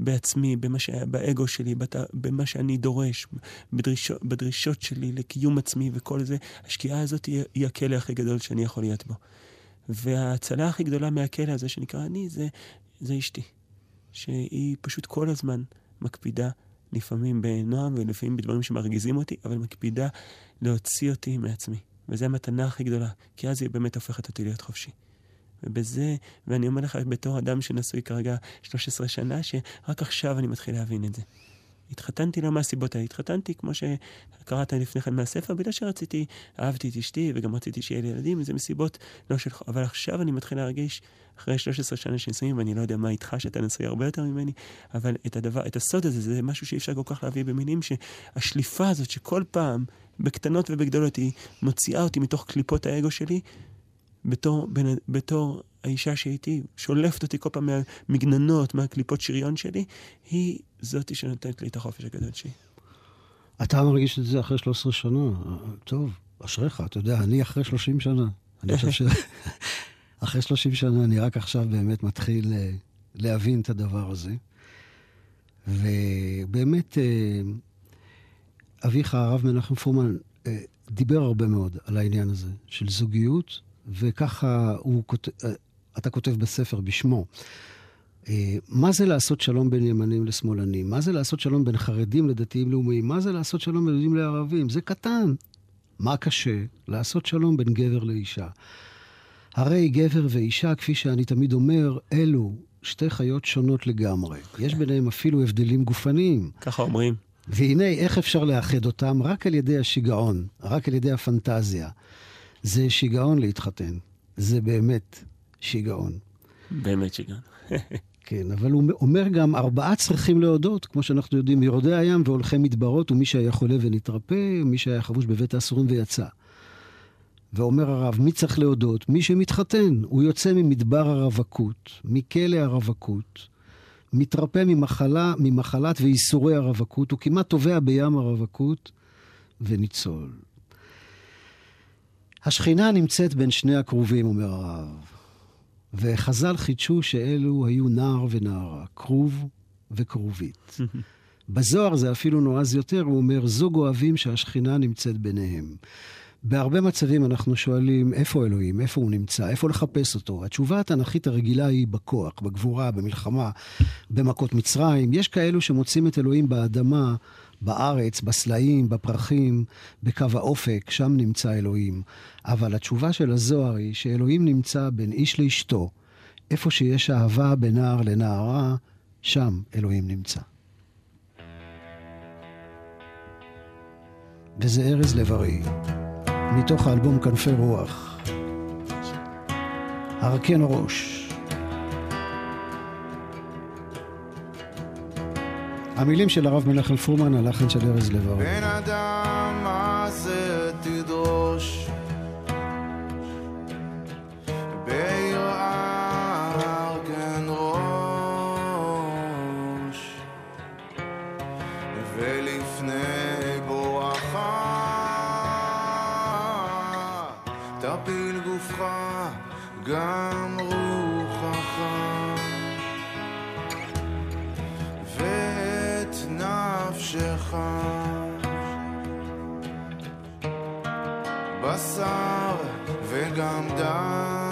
בעצמי, במה ש, באגו שלי, בת, במה שאני דורש, בדרישות, בדרישות שלי לקיום עצמי וכל זה, השקיעה הזאת היא, היא הכלא הכי גדול שאני יכול להיות בו. וההצלה הכי גדולה מהכלא הזה שנקרא אני, זה, זה אשתי. שהיא פשוט כל הזמן מקפידה, לפעמים בנועם ולפעמים בדברים שמרגיזים אותי, אבל מקפידה להוציא אותי מעצמי. וזו המתנה הכי גדולה, כי אז היא באמת הופכת אותי להיות חופשי. ובזה, ואני אומר לך בתור אדם שנשוי כרגע 13 שנה, שרק עכשיו אני מתחיל להבין את זה. התחתנתי לא מהסיבות האלה, התחתנתי כמו שקראת לפני כן מהספר, בגלל שרציתי, אהבתי את אשתי וגם רציתי שיהיה לי ילדים, וזה מסיבות לא של... אבל עכשיו אני מתחיל להרגיש, אחרי 13 שנה של נישואים, ואני לא יודע מה איתך, שאתה נשוי הרבה יותר ממני, אבל את הדבר, את הסוד הזה, זה משהו שאי אפשר כל כך להביא במילים, שהשליפה הזאת שכל פעם, בקטנות ובגדולות, היא מוציאה אותי מתוך קליפות האגו שלי, בתור, בין, בתור האישה שהייתי, שולפת אותי כל פעם מהמגננות, מהקליפות שריון שלי, היא זאתי שנותנת לי את החופש הגדול שלי. אתה מרגיש את זה אחרי 13 שנה. טוב, אשריך, אתה יודע, אני אחרי 30 שנה. אני חושב ש... אחרי 30 שנה אני רק עכשיו באמת מתחיל אה, להבין את הדבר הזה. ובאמת, אה, אביך, הרב מנחם פורמן, אה, דיבר הרבה מאוד על העניין הזה של זוגיות, וככה הוא אה, אתה כותב בספר בשמו. אה, מה זה לעשות שלום בין ימנים לשמאלנים? מה זה לעשות שלום בין חרדים לדתיים לאומיים? מה זה לעשות שלום בין יהודים לערבים? זה קטן. מה קשה? לעשות שלום בין גבר לאישה. הרי גבר ואישה, כפי שאני תמיד אומר, אלו שתי חיות שונות לגמרי. יש ביניהם אפילו הבדלים גופניים. ככה אומרים. והנה, איך אפשר לאחד אותם? רק על ידי השיגעון, רק על ידי הפנטזיה. זה שיגעון להתחתן. זה באמת שיגעון. באמת שיגעון. כן, אבל הוא אומר גם, ארבעה צריכים להודות, כמו שאנחנו יודעים, יורדי הים והולכי מדברות, ומי שהיה חולה ונתרפא, ומי שהיה חבוש בבית האסורים ויצא. ואומר הרב, מי צריך להודות? מי שמתחתן. הוא יוצא ממדבר הרווקות, מכלא הרווקות, מתרפא ממחלה, ממחלת וייסורי הרווקות, הוא כמעט טובע בים הרווקות וניצול. השכינה נמצאת בין שני הכרובים, אומר הרב. וחז"ל חידשו שאלו היו נער ונערה, כרוב וכרובית. בזוהר זה אפילו נועז יותר, הוא אומר, זוג אוהבים שהשכינה נמצאת ביניהם. בהרבה מצבים אנחנו שואלים, איפה אלוהים? איפה הוא נמצא? איפה לחפש אותו? התשובה התנ"כית הרגילה היא בכוח, בגבורה, במלחמה, במכות מצרים. יש כאלו שמוצאים את אלוהים באדמה, בארץ, בסלעים, בפרחים, בקו האופק, שם נמצא אלוהים. אבל התשובה של הזוהר היא שאלוהים נמצא בין איש לאשתו. איפה שיש אהבה בין נער לנערה, שם אלוהים נמצא. וזה ארז לב-ארי, מתוך האלבום כנפי רוח. הרכן ראש. המילים של הרב מנחם פרומן, הלחן של ארז לב-ארי. בן אדם מה זה תדרוש ביראה כן ראש ולפני בואכה תפיל גופך גם וגם דם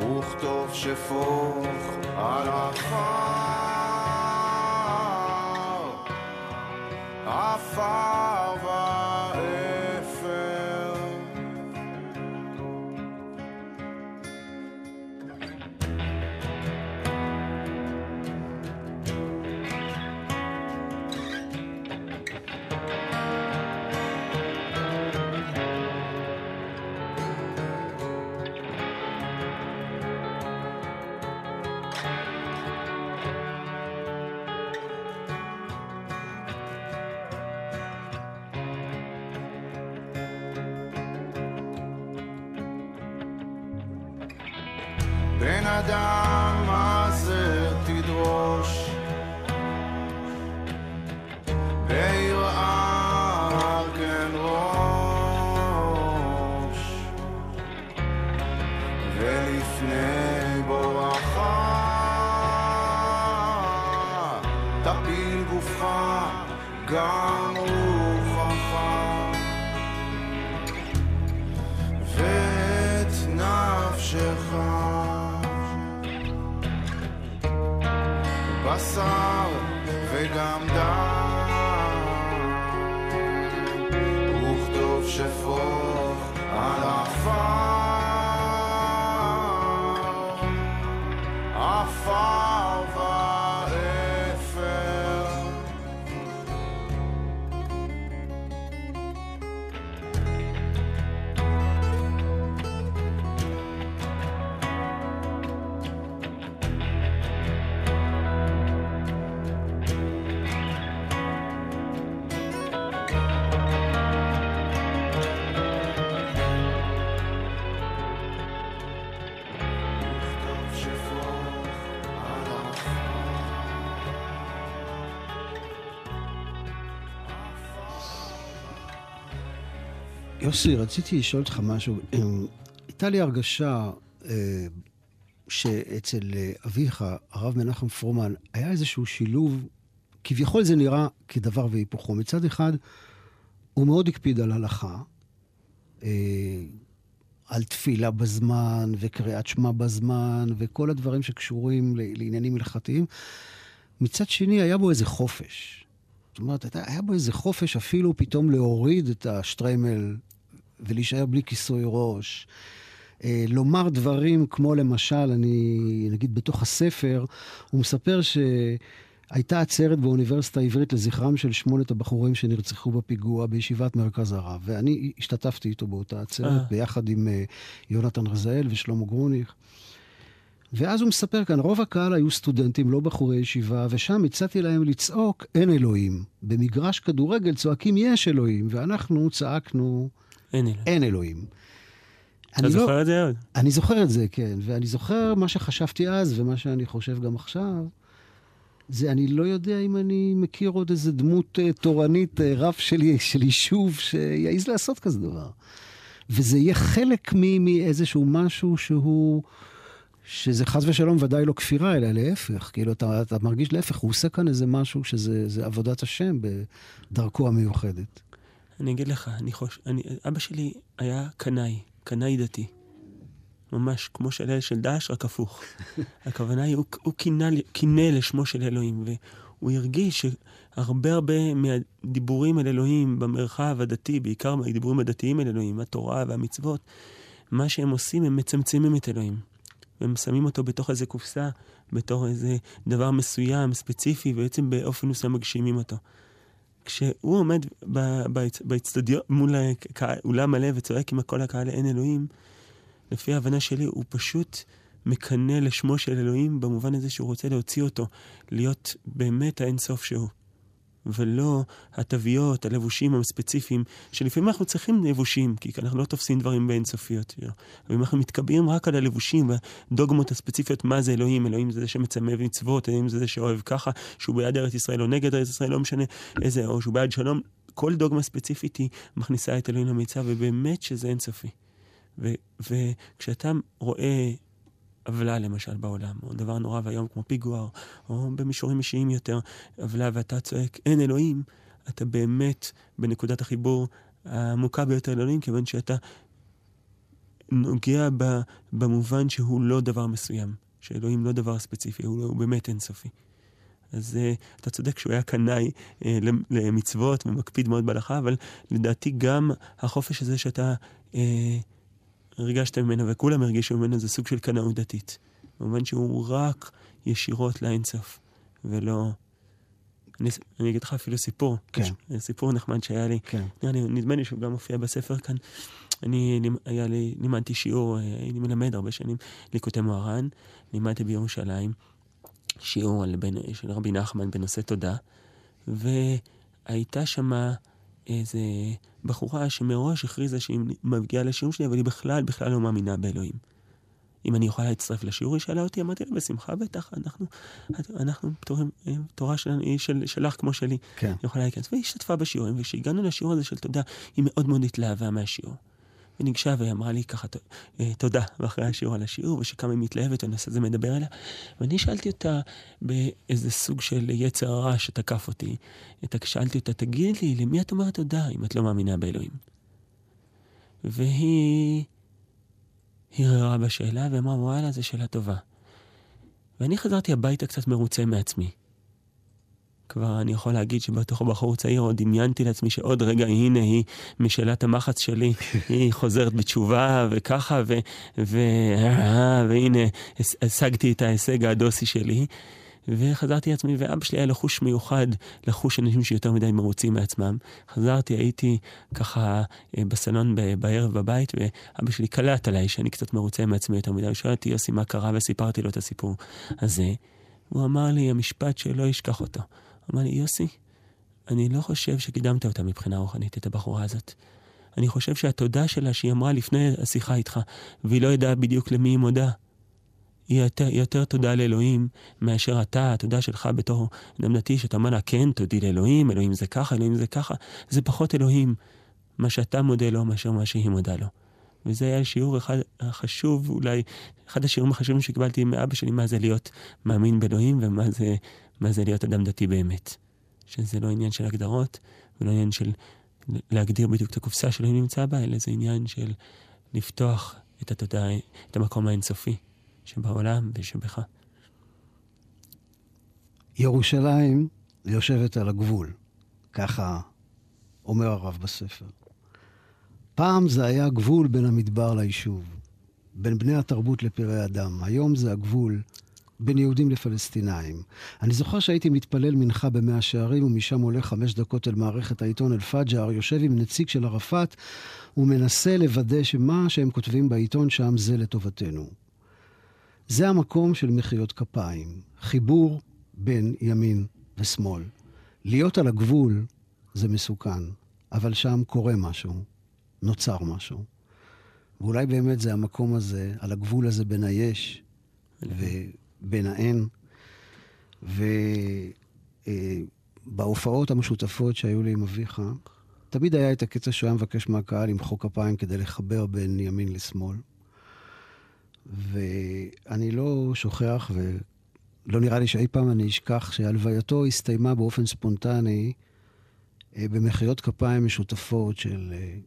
וכתוב שפוך על עפר עפר תפיל גופך גם רוחך. ואת נפשך. בשר יוסי, רציתי לשאול אותך משהו. אמ, הייתה לי הרגשה אה, שאצל אה, אביך, הרב מנחם פרומן, היה איזשהו שילוב, כביכול זה נראה כדבר והיפוכו. מצד אחד, הוא מאוד הקפיד על הלכה, אה, על תפילה בזמן, וקריאת שמע בזמן, וכל הדברים שקשורים לעניינים הלכתיים. מצד שני, היה בו איזה חופש. זאת אומרת, היה בו איזה חופש אפילו פתאום להוריד את השטריימל ולהישאר בלי כיסוי ראש. אה, לומר דברים כמו למשל, אני נגיד בתוך הספר, הוא מספר שהייתה עצרת באוניברסיטה העברית לזכרם של שמונת הבחורים שנרצחו בפיגוע בישיבת מרכז הרב, ואני השתתפתי איתו באותה עצרת, אה. ביחד עם אה, יונתן רזאל ושלמה גרוניך. ואז הוא מספר כאן, רוב הקהל היו סטודנטים, לא בחורי ישיבה, ושם הצעתי להם לצעוק, אין אלוהים. במגרש כדורגל צועקים, יש אלוהים, ואנחנו צעקנו, אין אלוהים. אין אלוהים. אתה אני לא- זוכר את זה עוד? אני זוכר את זה, כן. ואני זוכר מה שחשבתי אז ומה שאני חושב גם עכשיו. זה, אני לא יודע אם אני מכיר עוד איזה דמות uh, תורנית, uh, רב של, של יישוב, שיעז לעשות כזה דבר. וזה יהיה חלק מאיזשהו משהו שהוא, שזה חס ושלום ודאי לא כפירה, אלא להפך. כאילו, אתה, אתה מרגיש להפך, הוא עושה כאן איזה משהו שזה זה עבודת השם בדרכו המיוחדת. אני אגיד לך, אני חוש... אני... אבא שלי היה קנאי, קנאי דתי. ממש כמו של אלה של דאעש, רק הפוך. הכוונה היא, הוא, הוא קינא, לשמו של אלוהים, והוא הרגיש שהרבה הרבה מהדיבורים על אלוהים במרחב הדתי, בעיקר הדיבורים הדתיים על אלוהים, התורה והמצוות, מה שהם עושים, הם מצמצמים את אלוהים. והם שמים אותו בתוך איזה קופסה, בתור איזה דבר מסוים, ספציפי, ובעצם באופן מסוים מגשימים אותו. כשהוא עומד באצטדיון מול אולם מלא וצועק עם כל הקהל אין אלוהים, לפי ההבנה שלי, הוא פשוט מקנא לשמו של אלוהים במובן הזה שהוא רוצה להוציא אותו, להיות באמת האינסוף שהוא. ולא התוויות, הלבושים הספציפיים, שלפעמים אנחנו צריכים לבושים, כי אנחנו לא תופסים דברים באינסופיות. אבל אם אנחנו מתקבעים רק על הלבושים והדוגמות הספציפיות, מה זה אלוהים, אלוהים זה זה שמצמא מצוות, אלוהים זה זה שאוהב ככה, שהוא בעד ארץ ישראל או נגד ארץ ישראל, לא משנה איזה, או שהוא בעד שלום, כל דוגמה ספציפית היא מכניסה את אלוהים למיצה, ובאמת שזה אינסופי. וכשאתה רואה עוולה למשל בעולם, או דבר נורא ואיום כמו פיגוע, או במישורים אישיים יותר, עוולה ואתה צועק, אין אלוהים, אתה באמת בנקודת החיבור העמוקה ביותר לאלוהים, כיוון שאתה נוגע ב, במובן שהוא לא דבר מסוים, שאלוהים לא דבר ספציפי, הוא, הוא באמת אינסופי. אז uh, אתה צודק שהוא היה קנאי uh, למצוות ומקפיד מאוד בהלכה, אבל לדעתי גם החופש הזה שאתה... Uh, הרגשת ממנו וכולם הרגישו ממנו זה סוג של קנאות דתית. במובן שהוא רק ישירות לאינסוף, ולא... אני, אני אגיד לך אפילו סיפור. כן. סיפור נחמד שהיה לי. כן. לי, נדמה לי שהוא גם מופיע בספר כאן. אני, היה לי, לימדתי שיעור, הייתי מלמד הרבה שנים, ליקוטי מוהר"ן, לימדתי בירושלים, שיעור על בן, של רבי נחמן בנושא תודה, והייתה שמה... איזה בחורה שמראש הכריזה שהיא מגיעה לשיעור שלי, אבל היא בכלל, בכלל לא מאמינה באלוהים. אם אני יכולה להצטרף לשיעור, היא שאלה אותי, אמרתי לה, בשמחה בטח, אנחנו, אנחנו פתורים, תורה שלנו היא של, שלך כמו שלי. כן. היא יכולה להיכנס. והיא השתתפה בשיעורים, וכשהגענו לשיעור הזה של תודה, היא מאוד מאוד התלהבה מהשיעור. וניגשה ואמרה לי ככה, תודה, ואחרי השיעור על השיעור, ושכמה היא מתלהבת, הנושא הזה מדבר אליה. ואני שאלתי אותה באיזה סוג של יצר רע שתקף אותי. שאלתי אותה, תגיד לי, למי את אומרת תודה אם את לא מאמינה באלוהים? והיא הרהרה בשאלה ואמרה, וואלה, זו שאלה טובה. ואני חזרתי הביתה קצת מרוצה מעצמי. כבר אני יכול להגיד שבתוך בחור צעיר עוד דמיינתי לעצמי שעוד רגע הנה היא משאלת המחץ שלי, היא חוזרת בתשובה וככה, ו, ו, אה, והנה השגתי את ההישג הדוסי שלי. וחזרתי לעצמי, ואבא שלי היה לחוש מיוחד, לחוש אנשים שיותר מדי מרוצים מעצמם. חזרתי, הייתי ככה אה, בסלון בערב בבית, ואבא שלי קלט עליי שאני קצת מרוצה מעצמי יותר מדי. הוא אותי, יוסי, מה קרה? וסיפרתי לו את הסיפור הזה. הוא אמר לי, המשפט שלא ישכח אותו. אמר לי, יוסי, אני לא חושב שקידמת אותה מבחינה רוחנית, את הבחורה הזאת. אני חושב שהתודה שלה שהיא אמרה לפני השיחה איתך, והיא לא ידעה בדיוק למי היא מודה, היא יותר, יותר תודה לאלוהים מאשר אתה, התודה שלך בתור אדם דתי, שאתה אומר לה, כן, תודי לאלוהים, אלוהים זה ככה, אלוהים זה ככה, זה פחות אלוהים, מה שאתה מודה לו מאשר מה שהיא מודה לו. וזה היה שיעור אחד החשוב, אולי אחד השיעורים החשובים שקיבלתי מאבא שלי, מה זה להיות מאמין באלוהים ומה זה, זה להיות אדם דתי באמת. שזה לא עניין של הגדרות, ולא עניין של להגדיר בדיוק את הקופסה שאלוהים נמצא בה, אלא זה עניין של לפתוח את התודעה, את המקום האינסופי שבעולם ושבך. ירושלים יושבת על הגבול, ככה אומר הרב בספר. פעם זה היה גבול בין המדבר ליישוב, בין בני התרבות לפראי אדם. היום זה הגבול בין יהודים לפלסטינאים. אני זוכר שהייתי מתפלל מנחה במאה שערים, ומשם עולה חמש דקות אל מערכת העיתון אל-פג'ר, יושב עם נציג של ערפאת, ומנסה לוודא שמה שהם כותבים בעיתון שם זה לטובתנו. זה המקום של מחיאות כפיים, חיבור בין ימין ושמאל. להיות על הגבול זה מסוכן, אבל שם קורה משהו, נוצר משהו. ואולי באמת זה המקום הזה, על הגבול הזה בין היש ובין האין. ובהופעות המשותפות שהיו לי עם אביך, תמיד היה את הקטע שהוא היה מבקש מהקהל למחוא כפיים כדי לחבר בין ימין לשמאל. ואני לא שוכח, ולא נראה לי שאי פעם אני אשכח, שהלווייתו הסתיימה באופן ספונטני אה, במחיאות כפיים משותפות של אה,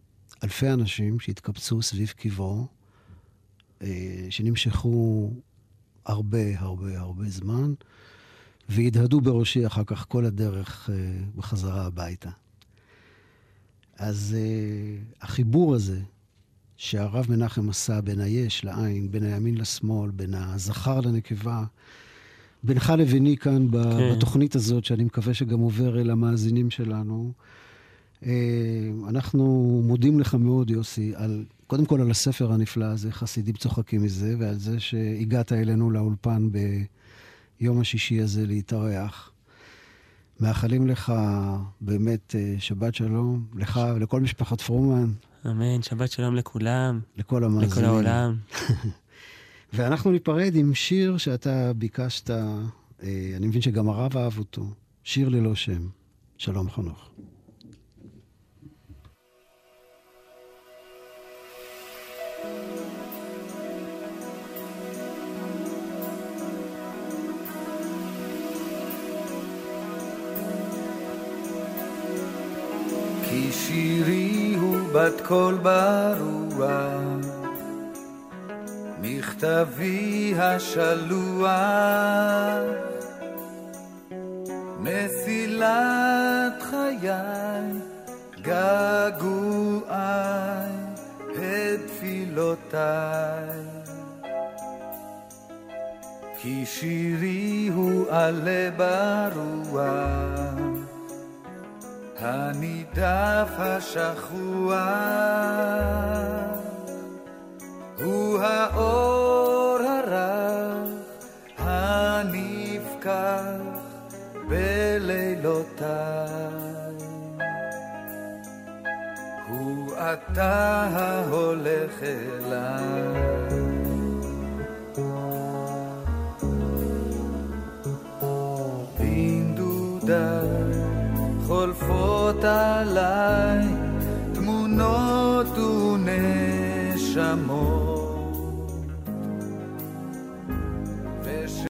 אלפי אנשים שהתקבצו סביב קברו, אה, שנמשכו הרבה הרבה הרבה זמן, והדהדו בראשי אחר כך כל הדרך בחזרה הביתה. אז החיבור הזה שהרב מנחם עשה בין היש לעין, בין הימין לשמאל, בין הזכר לנקבה, בינך לביני כאן כן. בתוכנית הזאת, שאני מקווה שגם עובר אל המאזינים שלנו. אה, אנחנו מודים לך מאוד, יוסי, על, קודם כל על הספר הנפלא הזה, חסידים צוחקים מזה, ועל זה שהגעת אלינו לאולפן ביום השישי הזה להתארח. מאחלים לך באמת אה, שבת שלום, לך ולכל משפחת פרומן. אמן, שבת שלום לכולם. לכל המאזינים. לכל העולם. ואנחנו ניפרד עם שיר שאתה ביקשת, אה, אני מבין שגם הרב אהב אותו, שיר ללא שם. שלום חנוך. בת קול ברוח, מכתבי השלוח, מסילת חיי, געגועי, את תפילותיי. כי שירי הוא עלה ברוח, הנידף השכוח הוא האור הרך הנפקח בלילותיי. הוא אתה ההולך אליי. בנדודיי חולפות עליי תמונות ונשמות